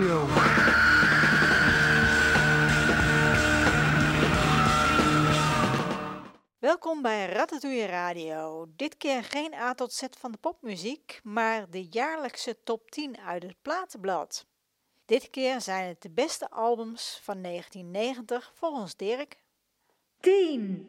Radio. Welkom bij Ratatouille Radio. Dit keer geen A tot Z van de popmuziek, maar de jaarlijkse top 10 uit het platenblad. Dit keer zijn het de beste albums van 1990 volgens Dirk. 10.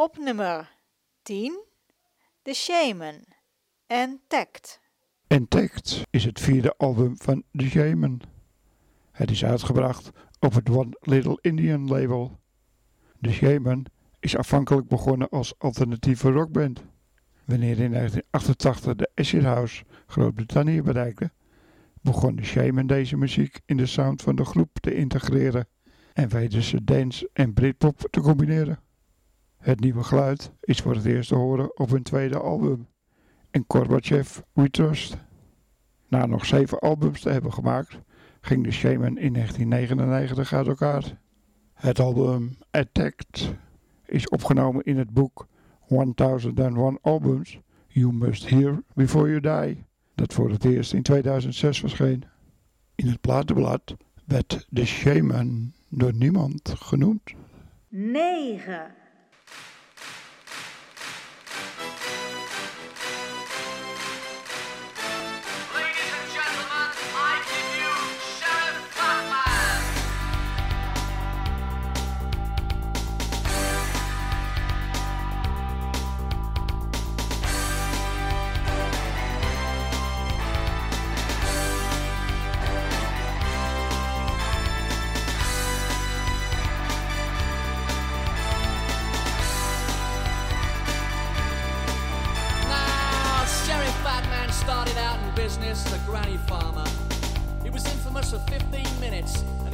Op nummer 10 The Shaman en Tact. Tact is het vierde album van The Shaman. Het is uitgebracht op het One Little Indian label. The Shaman is afhankelijk begonnen als alternatieve rockband. Wanneer in 1988 de Acid House Groot-Brittannië bereikte, begon The Shaman deze muziek in de sound van de groep te integreren en weten ze dance en Britpop te combineren. Het nieuwe geluid is voor het eerst te horen op hun tweede album, In Korbachev We Trust. Na nog zeven albums te hebben gemaakt, ging de Shaman in 1999 uit elkaar. Het album Attacked is opgenomen in het boek 1001 Albums You Must Hear Before You Die, dat voor het eerst in 2006 verscheen. In het platenblad werd de Shaman door niemand genoemd. 9.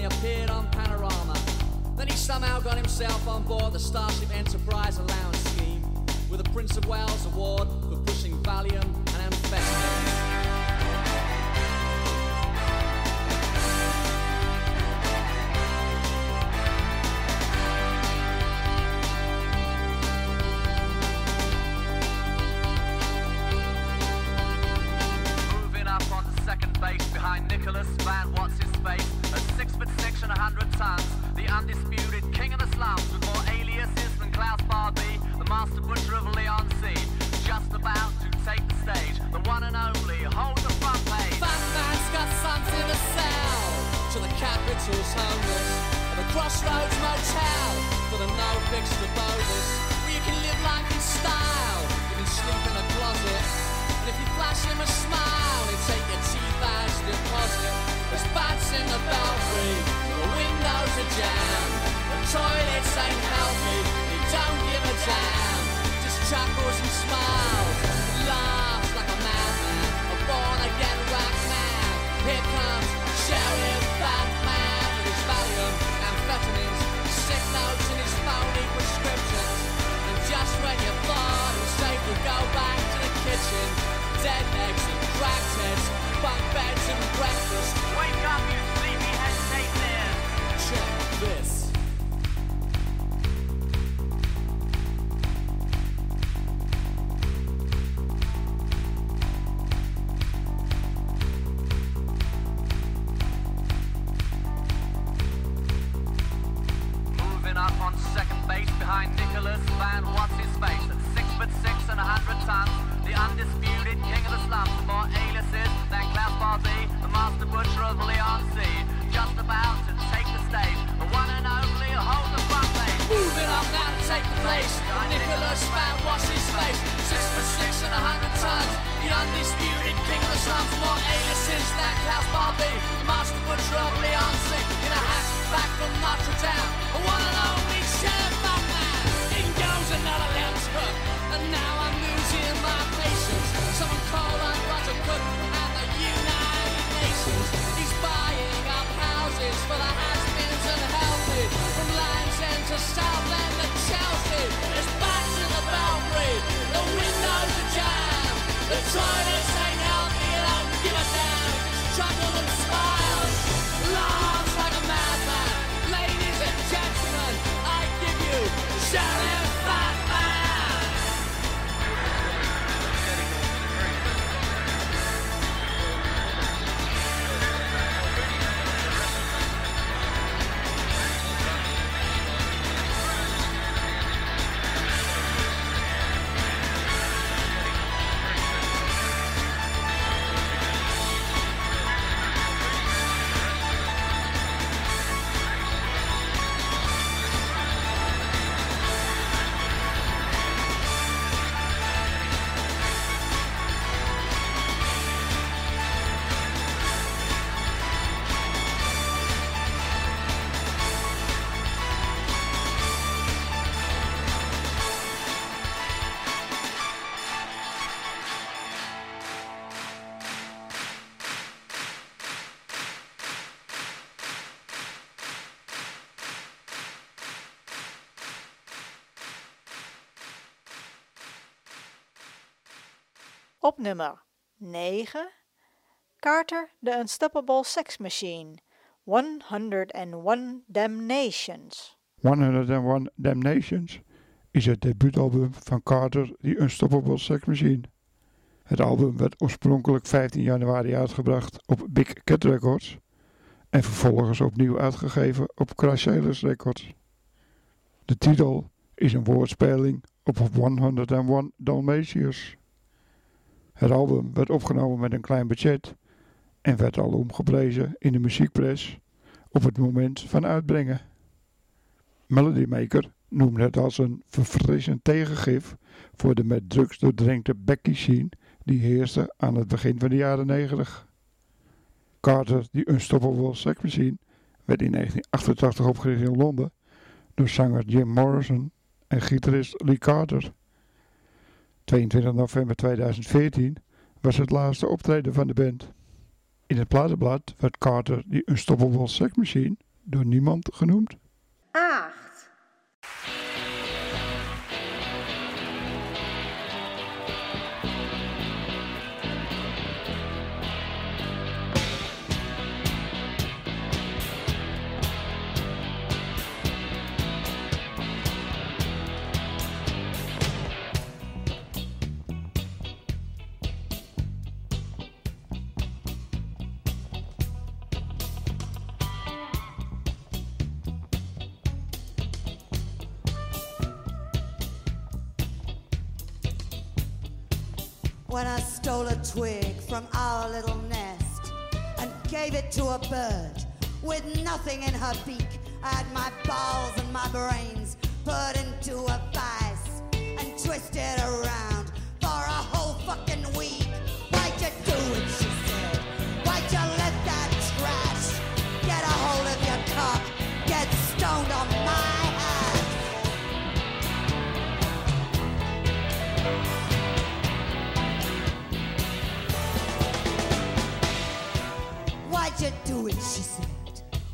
appeared on Panorama. Then he somehow got himself on board the Starship Enterprise allowance scheme with a Prince of Wales award for pushing Valium and amphetamine. dead eggs and cracked heads, back beds and breakfast. Wake up, you sleepyhead Satan! Check this. shouting. nummer 9. Carter, The Unstoppable Sex Machine. 101 Damnations. 101 Damnations is het debuutalbum van Carter, The Unstoppable Sex Machine. Het album werd oorspronkelijk 15 januari uitgebracht op Big Cat Records en vervolgens opnieuw uitgegeven op Crash Records. De titel is een woordspeling op 101 Dalmatiërs. Het album werd opgenomen met een klein budget en werd al omgeprezen in de muziekpres op het moment van uitbrengen. Melody Maker noemde het als een verfrissend tegengif voor de met drugs doordrenkte Becky scene die heerste aan het begin van de jaren 90. Carter, die Unstoppable Sex Machine, werd in 1988 opgericht in Londen door zanger Jim Morrison en gitarist Lee Carter. 22 november 2014 was het laatste optreden van de band. In het platenblad werd Carter die Unstoppable Sex Machine door niemand genoemd. 8. Twig from our little nest and gave it to a bird with nothing in her beak. I had my balls and my brains put into a vice and twisted around for a whole fucking week. Why'd you do it, it, she said?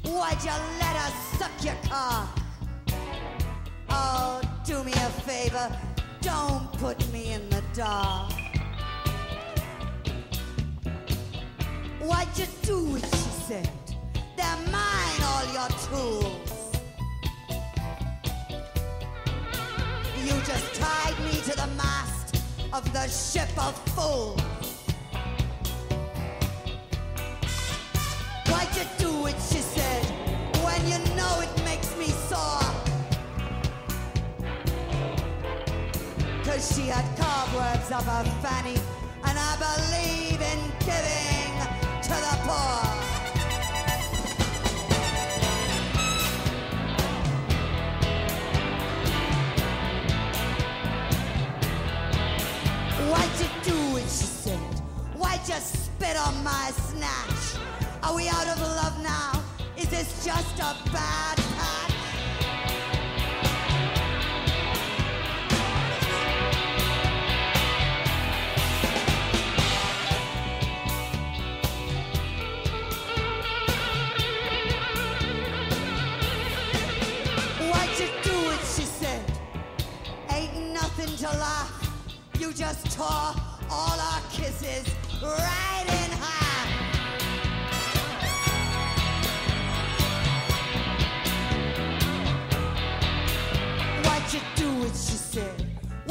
Why'd you let her suck your cock? Oh, do me a favor, don't put me in the dark. Why'd you do it, she said? They're mine, all your tools. You just tied me to the mast of the ship of fools. Do it, she said, when you know it makes me sore? Cause she had cobwebs of her fanny, and I believe in giving to the poor. Why'd you do it, she said? Why'd you spit on my? Are we out of love now? Is this just a bad patch? Why'd you do it, she said? Ain't nothing to laugh. You just tore all our kisses right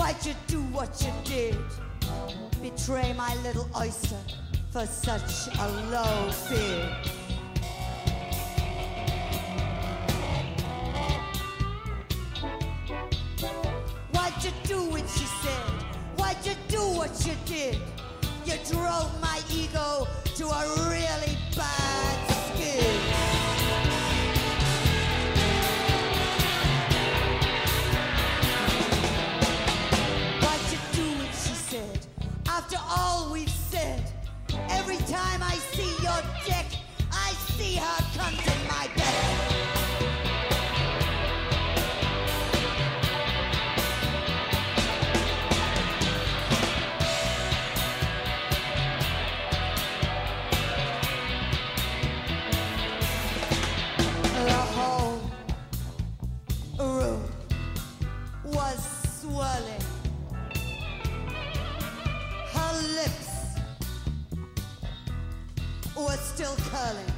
Why'd you do what you did? Betray my little oyster for such a low bid. Why'd you do it, she said? Why'd you do what you did? You drove my ego to a really bad every time I see your dick, I see her cunt in my bed. Still curling.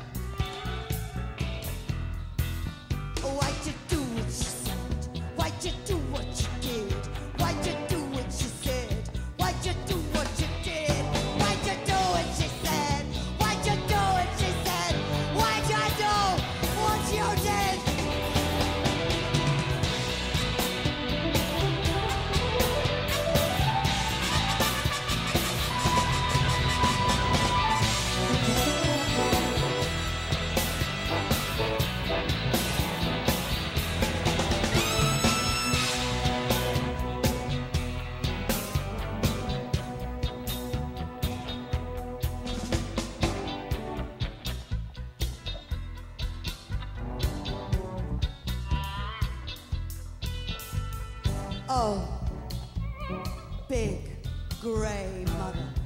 Oh, big gray mother.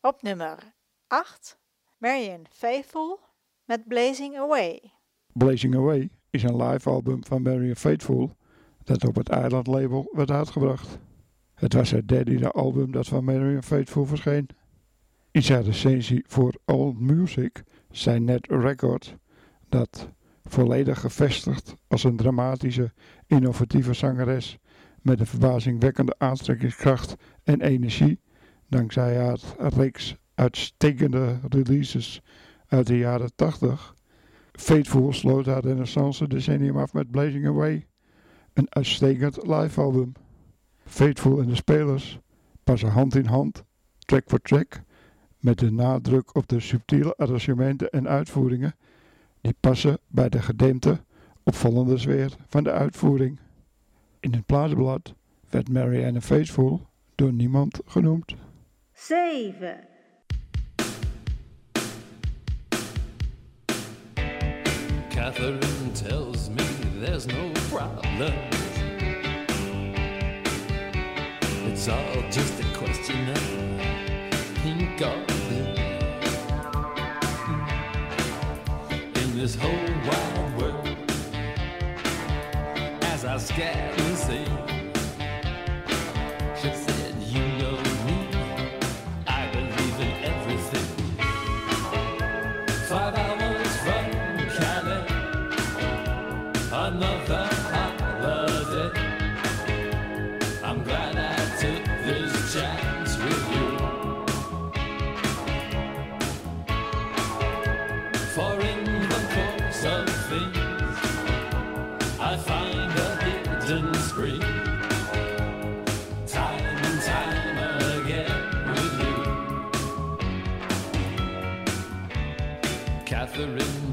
Op nummer 8 Marion Faithful met Blazing Away. Blazing Away is een live album van Marion Faithful dat op het Island label werd uitgebracht. Het was het derde album dat van Marion Faithful verscheen. In zijn recensie voor Old Music zei Net Record dat volledig gevestigd als een dramatische, innovatieve zangeres met een verbazingwekkende aantrekkingskracht en energie, dankzij haar reeks uitstekende releases uit de jaren 80. Faithful sloot haar renaissance decennium af met Blazing Away, een uitstekend live album. Faithful en de spelers passen hand in hand, track voor track, met de nadruk op de subtiele arrangementen en uitvoeringen die passen bij de gedempte, opvallende sfeer van de uitvoering. In het plaatblad werd Marianne Faithful door niemand genoemd. 7. Catherine tells me there's no problem. It's all just a question of. In this whole wide world, as I scan and see,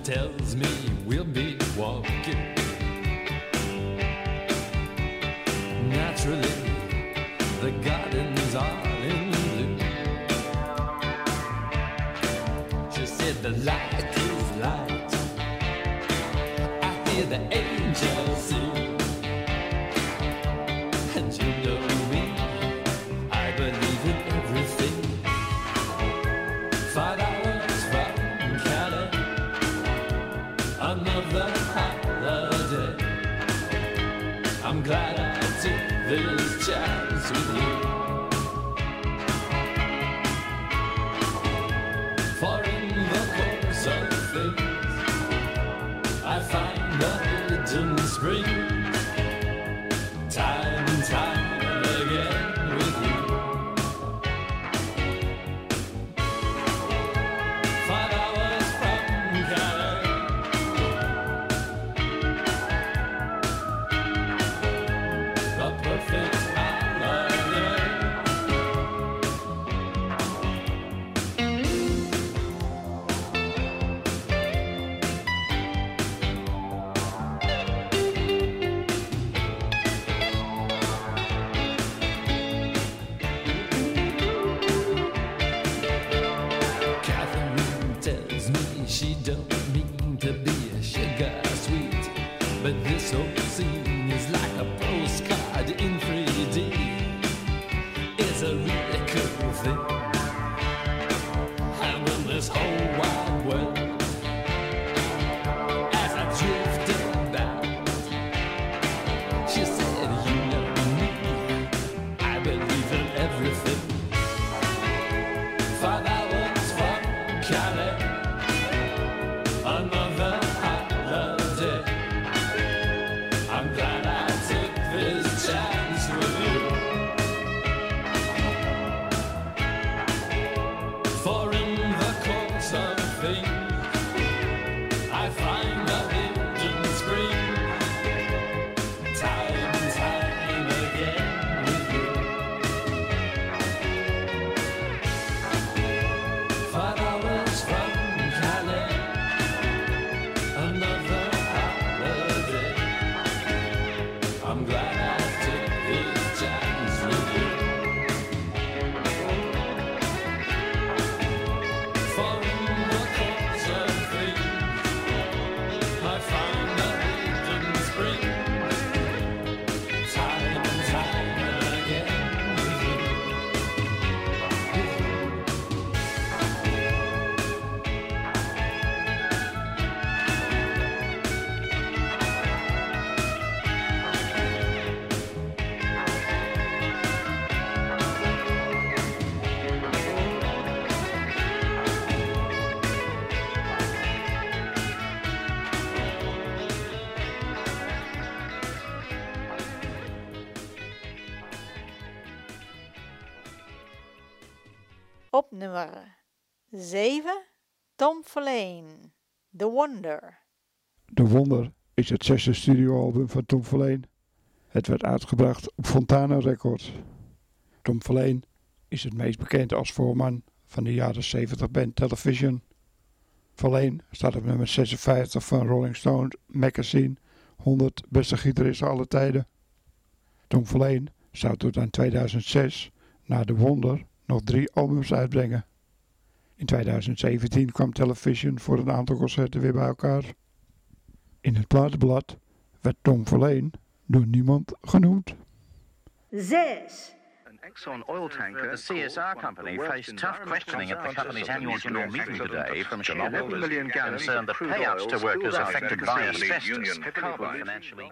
tells me we'll be walking. nummer 7, Tom Verlaine, The Wonder. The Wonder is het zesde studioalbum van Tom Verlaine. Het werd uitgebracht op Fontana Records. Tom Verlaine is het meest bekend als voorman van de jaren 70 band Television. Verlaine staat op nummer 56 van Rolling Stone Magazine 100 beste gitaristen aller tijden. Tom Verlaine zou tot aan 2006, na The Wonder, nog drie albums uitbrengen. In 2017 kwam Television voor een aantal concerten weer bij elkaar. In het plaatblad werd Tom Verleen door niemand genoemd. Zes. Exxon oil tanker, the CSR company, faced tough questioning at the company's annual general meeting today from shareholders concerned that payouts to workers affected by asbestos could financially.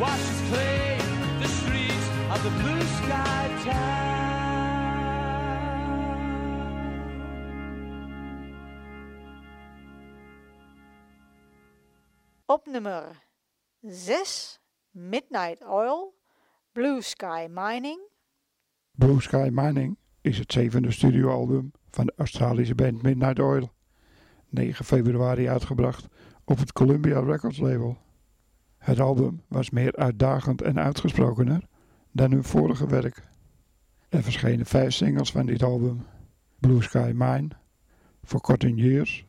watch us play the streets of the blue sky town. Op nummer 6 Midnight Oil, Blue Sky Mining. Blue Sky Mining is het zevende studioalbum van de Australische band Midnight Oil. 9 februari uitgebracht op het Columbia Records label. Het album was meer uitdagend en uitgesprokener dan hun vorige werk. Er verschenen vijf singles van dit album. Blue Sky Mine, Forgotten Years,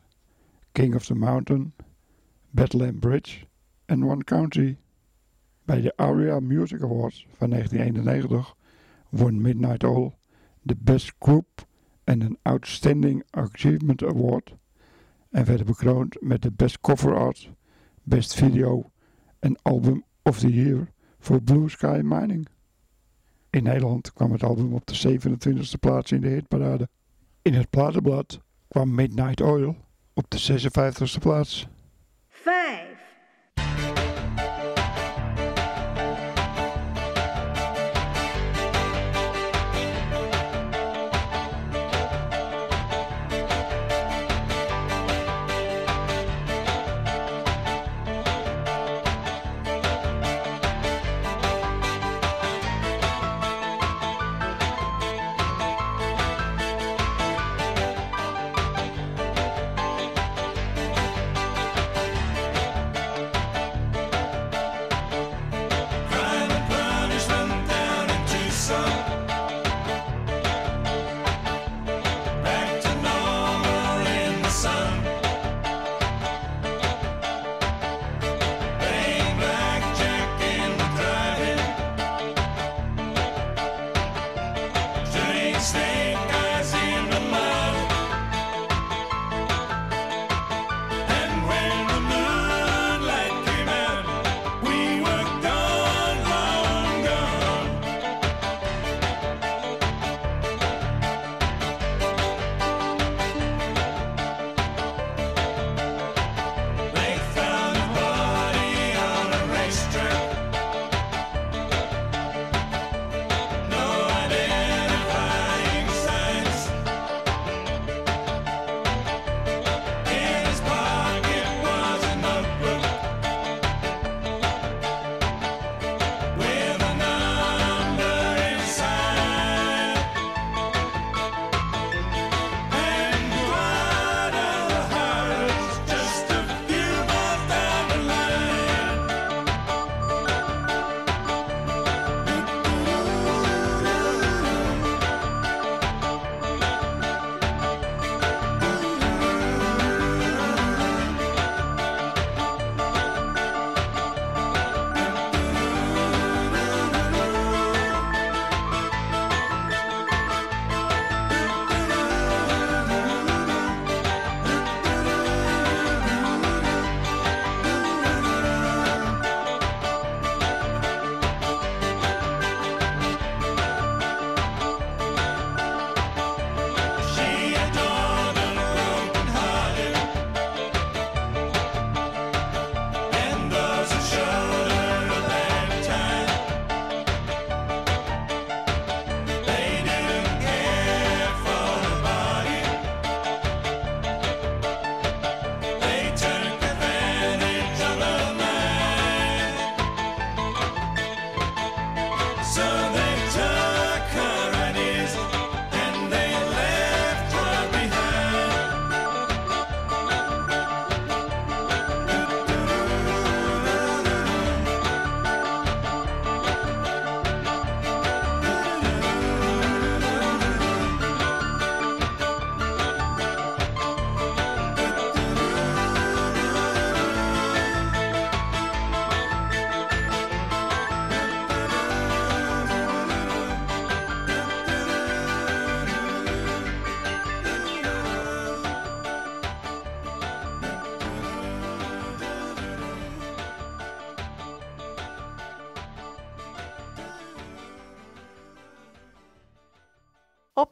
King of the Mountain, Bethlehem Bridge en One Country. Bij de ARIA Music Awards van 1991 won Midnight Oil de Best Group en een Outstanding Achievement Award en werden bekroond met de Best Cover Art, Best Video en Album of the Year voor Blue Sky Mining. In Nederland kwam het album op de 27e plaats in de hitparade. In het platenblad kwam Midnight Oil op de 56e plaats.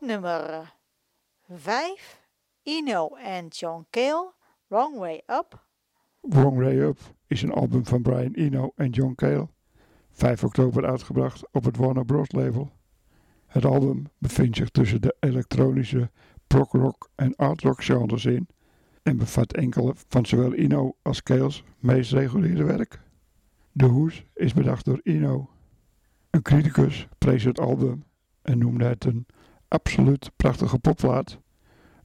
Nummer 5 Ino en John Cale, Wrong Way Up. Wrong Way Up is een album van Brian Eno en John Cale. 5 oktober uitgebracht op het Warner Bros. label. Het album bevindt zich tussen de elektronische prog-rock en art-rock genres in en bevat enkele van zowel Ino als Kales meest reguliere werk. De hoes is bedacht door Ino. Een criticus prees het album en noemde het een absoluut prachtige popplaat,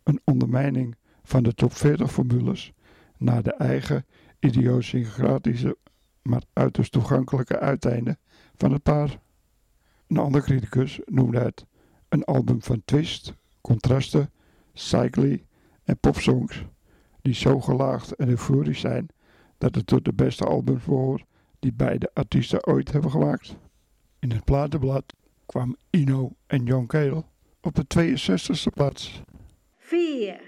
een ondermijning van de top 40 formules naar de eigen idiosyncratische maar uiterst toegankelijke uiteinden van het paar. Een ander criticus noemde het een album van twist, contrasten, cycli en popsongs die zo gelaagd en euforisch zijn dat het tot de beste albums behoort die beide artiesten ooit hebben gemaakt. In het platenblad kwam Ino en John Cale op de 62e plaats. 4.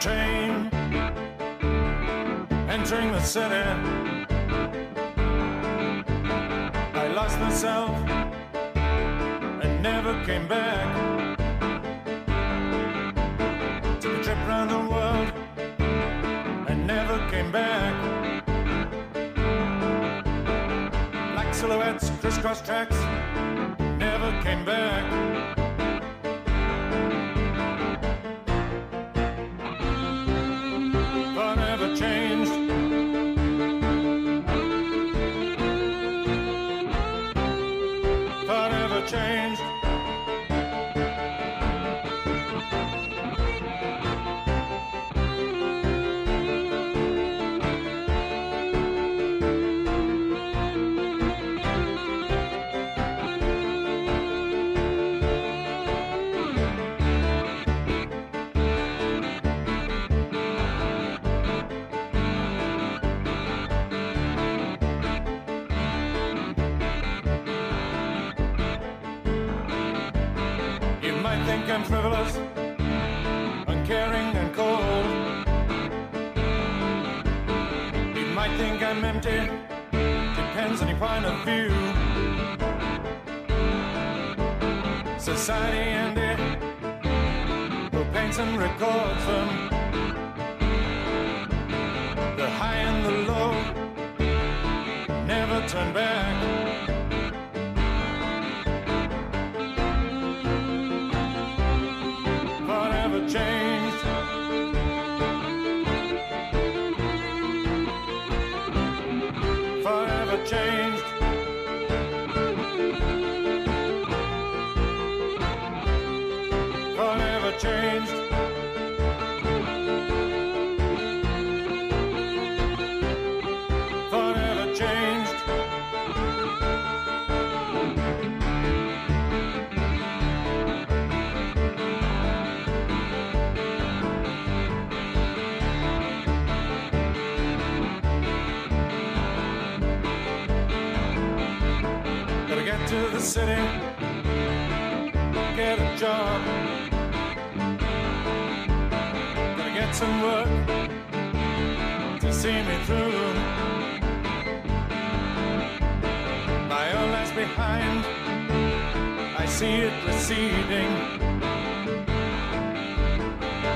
train entering the city. I lost myself silhouettes, crisscross tracks, never came back. Think I'm frivolous, uncaring and cold. You might think I'm empty, depends on your point of view. Society and it, who paints and records them. Get to the city, get a job. Gotta get some work to see me through. My own life's behind, I see it receding.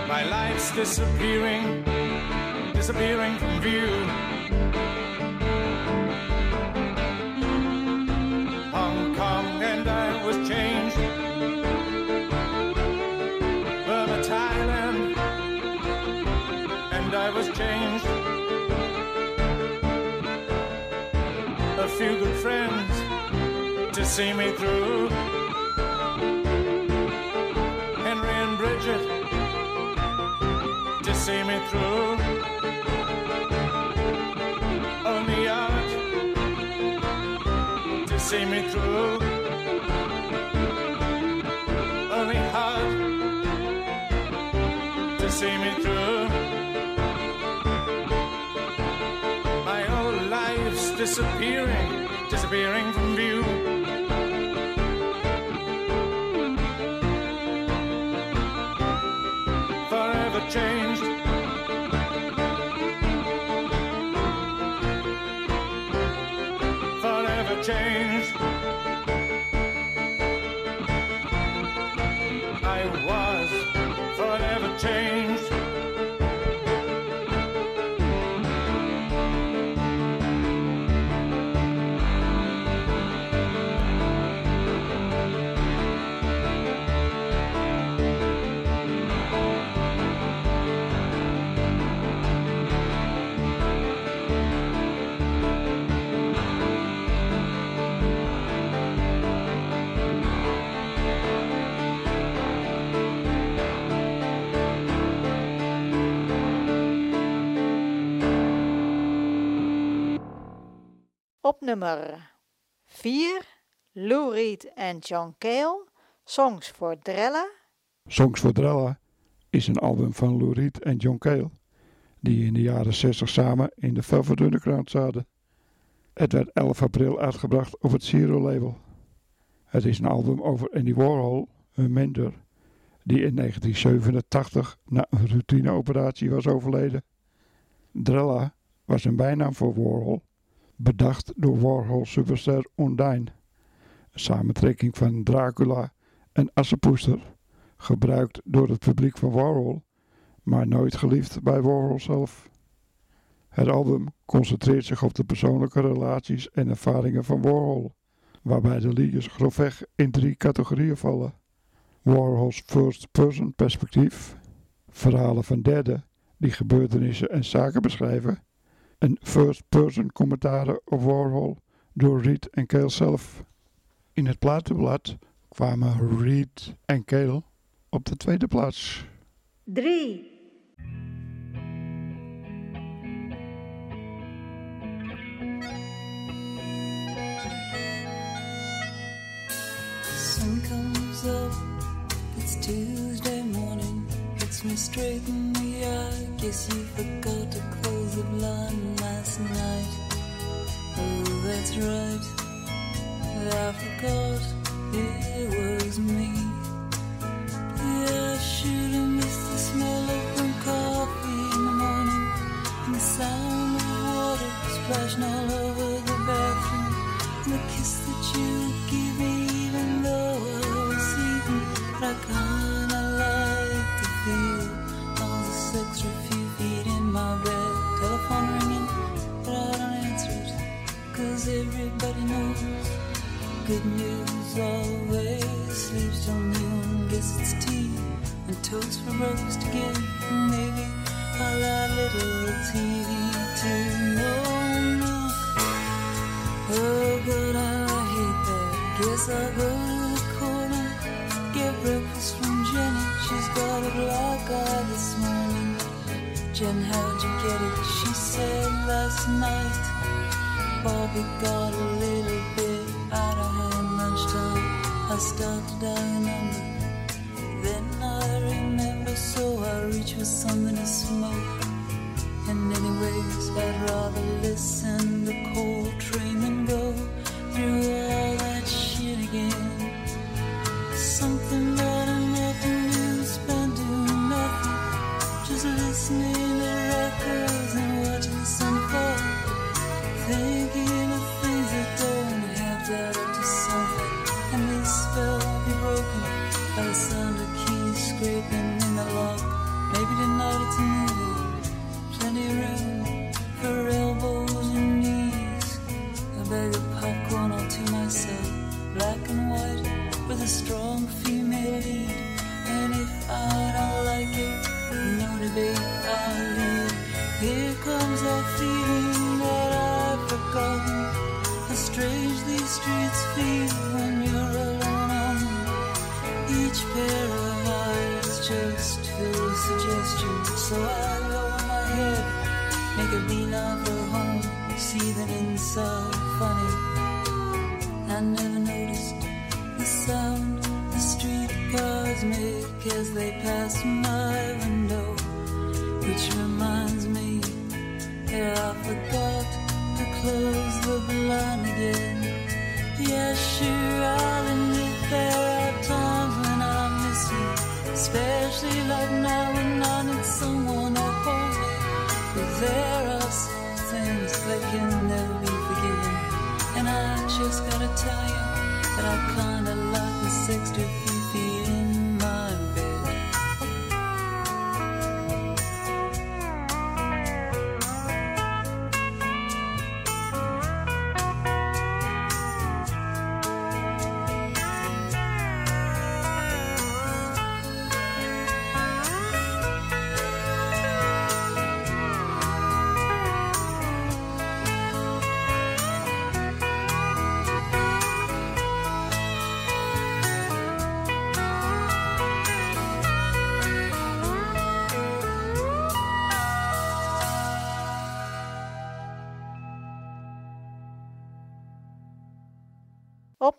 My life's disappearing, disappearing from view. See me through. Henry and Bridget to see me through. Only art to see me through. Only heart to see me through. My whole life's disappearing, disappearing from view. Never change. changed. Nummer 4 Lou Reed en John Cale, Songs for Drella. Songs for Drella is een album van Lou Reed en John Cale, die in de jaren 60 samen in de Velvet Underground zaten. Het werd 11 april uitgebracht op het Zero label. Het is een album over Andy Warhol, een mentor, die in 1987 na een routineoperatie was overleden. Drella was een bijnaam voor Warhol, bedacht door Warhol superster Ondine. Een samentrekking van Dracula en Assepoester, gebruikt door het publiek van Warhol, maar nooit geliefd bij Warhol zelf. Het album concentreert zich op de persoonlijke relaties en ervaringen van Warhol, waarbij de liedjes grofweg in drie categorieën vallen. Warhol's first-person perspectief, verhalen van derden die gebeurtenissen en zaken beschrijven, en first-person commentaren op Warhol door Reed en Cale zelf. In het platenblad kwamen Reed en Cale op de tweede plaats. 3 Sun comes Hits me straight in the eye. Guess you forgot to close the blind last night. Oh, that's right. I forgot strong female lead. And if I don't like it, no debate, I'll leave. Here comes a feeling that I've forgotten. How strange these streets feel when you're alone on. Each pair of eyes just fills a suggestion. So I lower my head, make a beeline for home, seething inside. Funny, I never as they pass my window, which reminds me that I forgot to close the blind again. Yes, sure, I'll admit there are times when I miss you, especially like now when I need someone to hold me. But there are some things that can never be forgiven, and I just gotta tell you that I kinda like the 60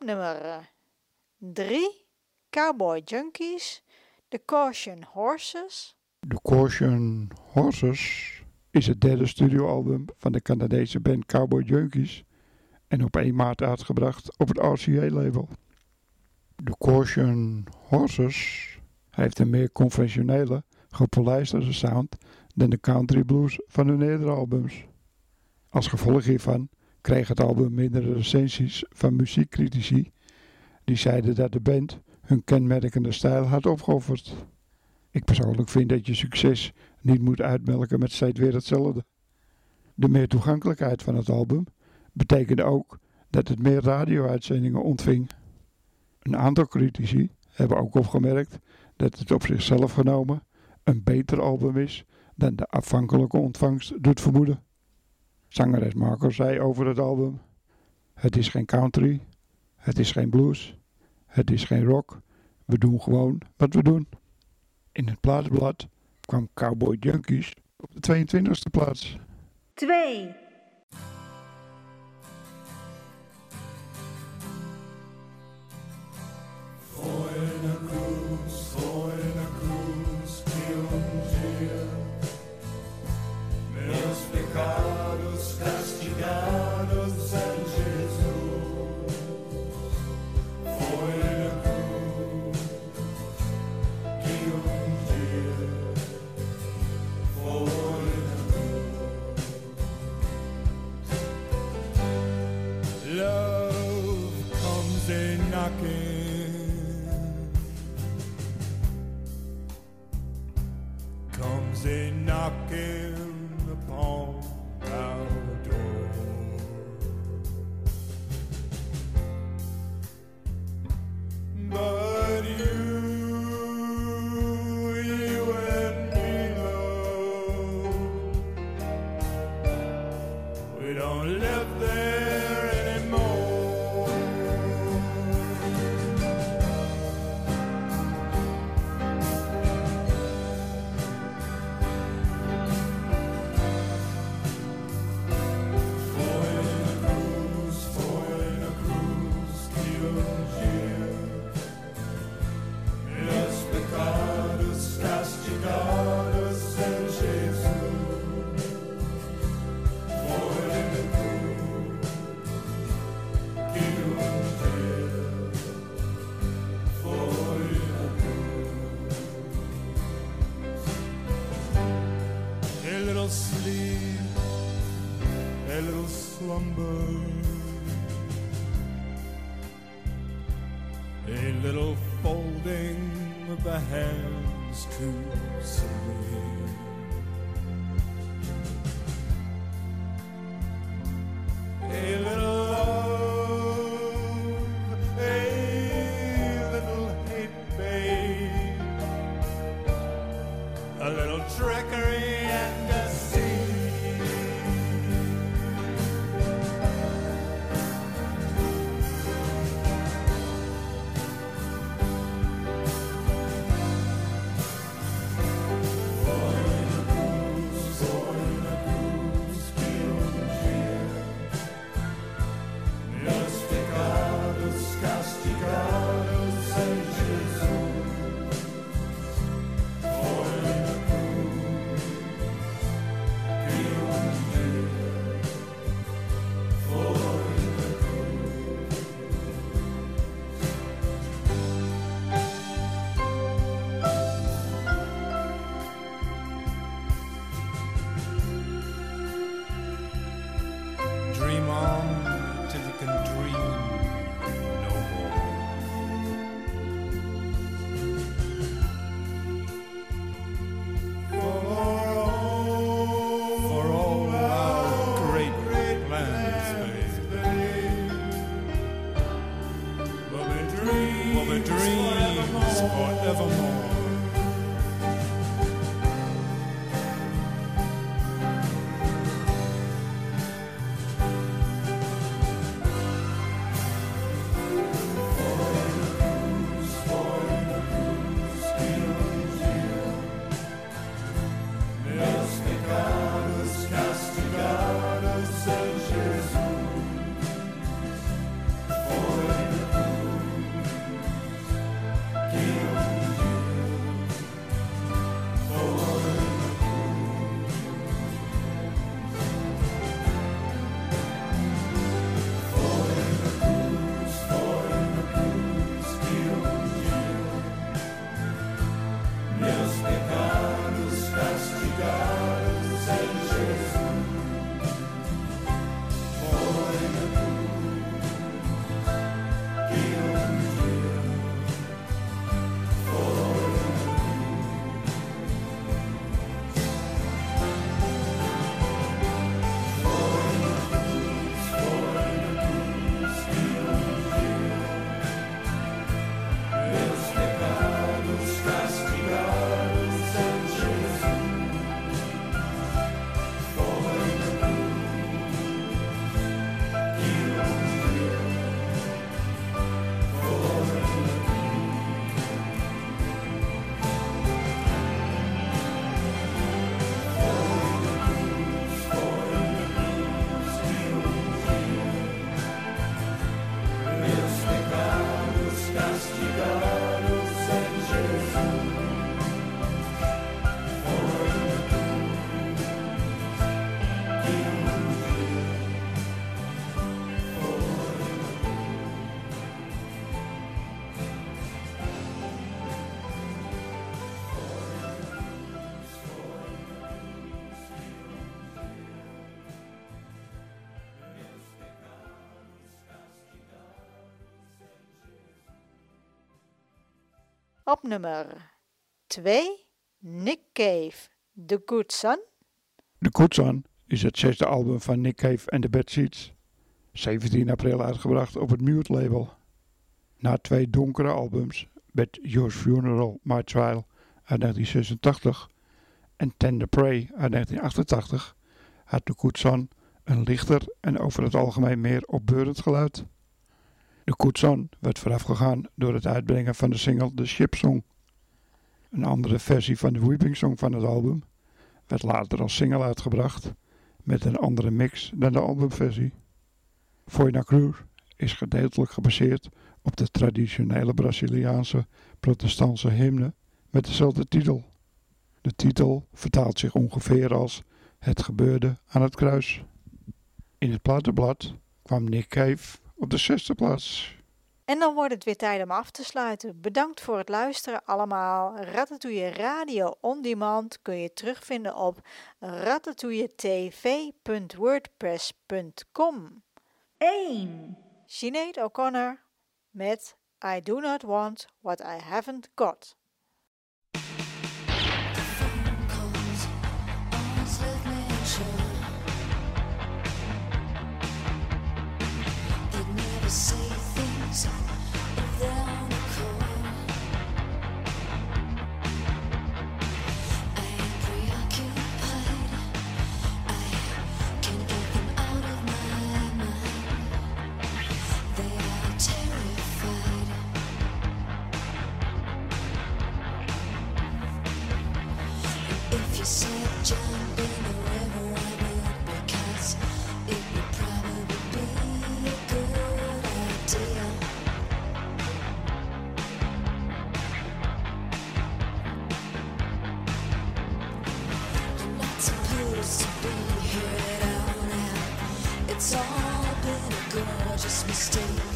Nummer 3 Cowboy Junkies, The Caution Horses. The Caution Horses is het derde studioalbum van de Canadese band Cowboy Junkies en op 1 maart uitgebracht op het RCA-label. The Caution Horses heeft een meer conventionele, gepolijsterde sound dan de country blues van hun eerdere albums. Als gevolg hiervan kreeg het album meerdere recensies van muziekcritici die zeiden dat de band hun kenmerkende stijl had opgeofferd. Ik persoonlijk vind dat je succes niet moet uitmelken met steeds weer hetzelfde. De meer toegankelijkheid van het album betekende ook dat het meer radio-uitzendingen ontving. Een aantal critici hebben ook opgemerkt dat het op zichzelf genomen een beter album is dan de afhankelijke ontvangst doet vermoeden. Zangeres Marco zei over het album: Het is geen country, het is geen blues, het is geen rock. We doen gewoon wat we doen. In het plaatblad kwam Cowboy Junkies op de 22e plaats. 2. Love comes a knocking upon Nummer 2 Nick Cave, The Good Son. The Good Son is het zesde album van Nick Cave en de Bad Seeds. 17 april uitgebracht op het Mute label. Na twee donkere albums met Yours Funeral My Trial uit 1986 en Tender Prey uit 1988 had The Good Son een lichter en over het algemeen meer opbeurend geluid. The Good Son werd voorafgegaan door het uitbrengen van de single The Ship Song. Een andere versie van de Weeping Song van het album werd later als single uitgebracht met een andere mix dan de albumversie. Foina Cruz is gedeeltelijk gebaseerd op de traditionele Braziliaanse protestantse hymne met dezelfde titel. De titel vertaalt zich ongeveer als Het gebeurde aan het kruis. In het platenblad kwam Nick Cave op de zesde plaats. En dan wordt het weer tijd om af te sluiten. Bedankt voor het luisteren allemaal. Ratatouille Radio On Demand kun je terugvinden op ratatouilletv.wordpress.com 1. Sinead O'Connor met I Do Not Want What I Haven't Got. If you said jump in the now. It's all been a gorgeous mistake.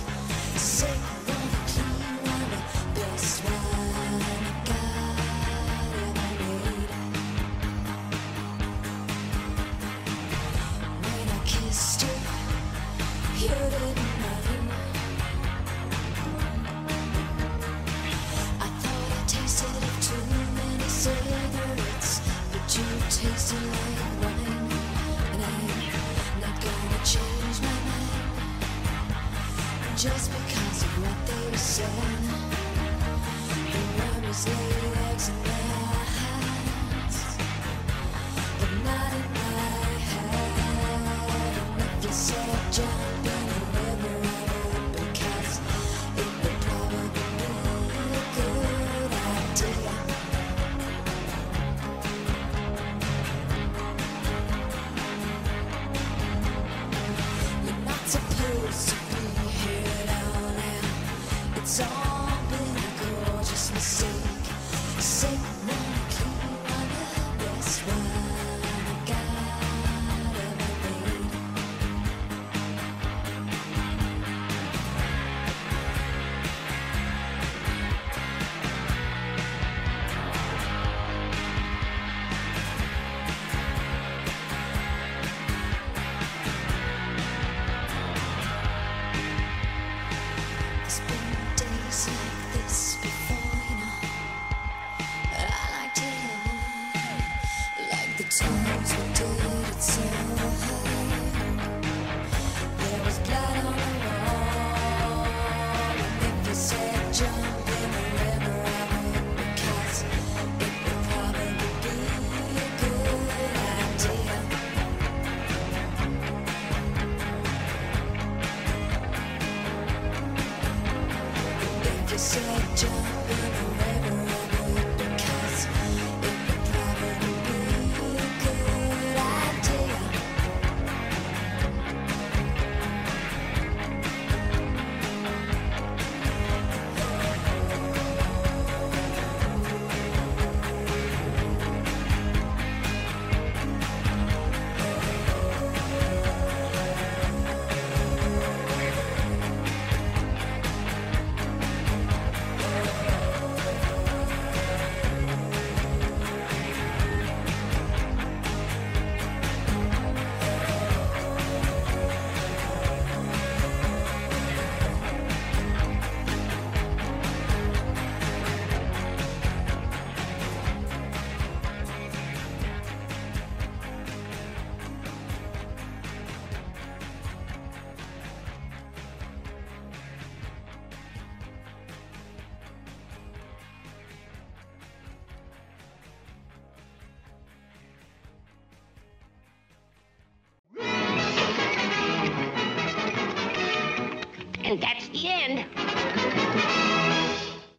to do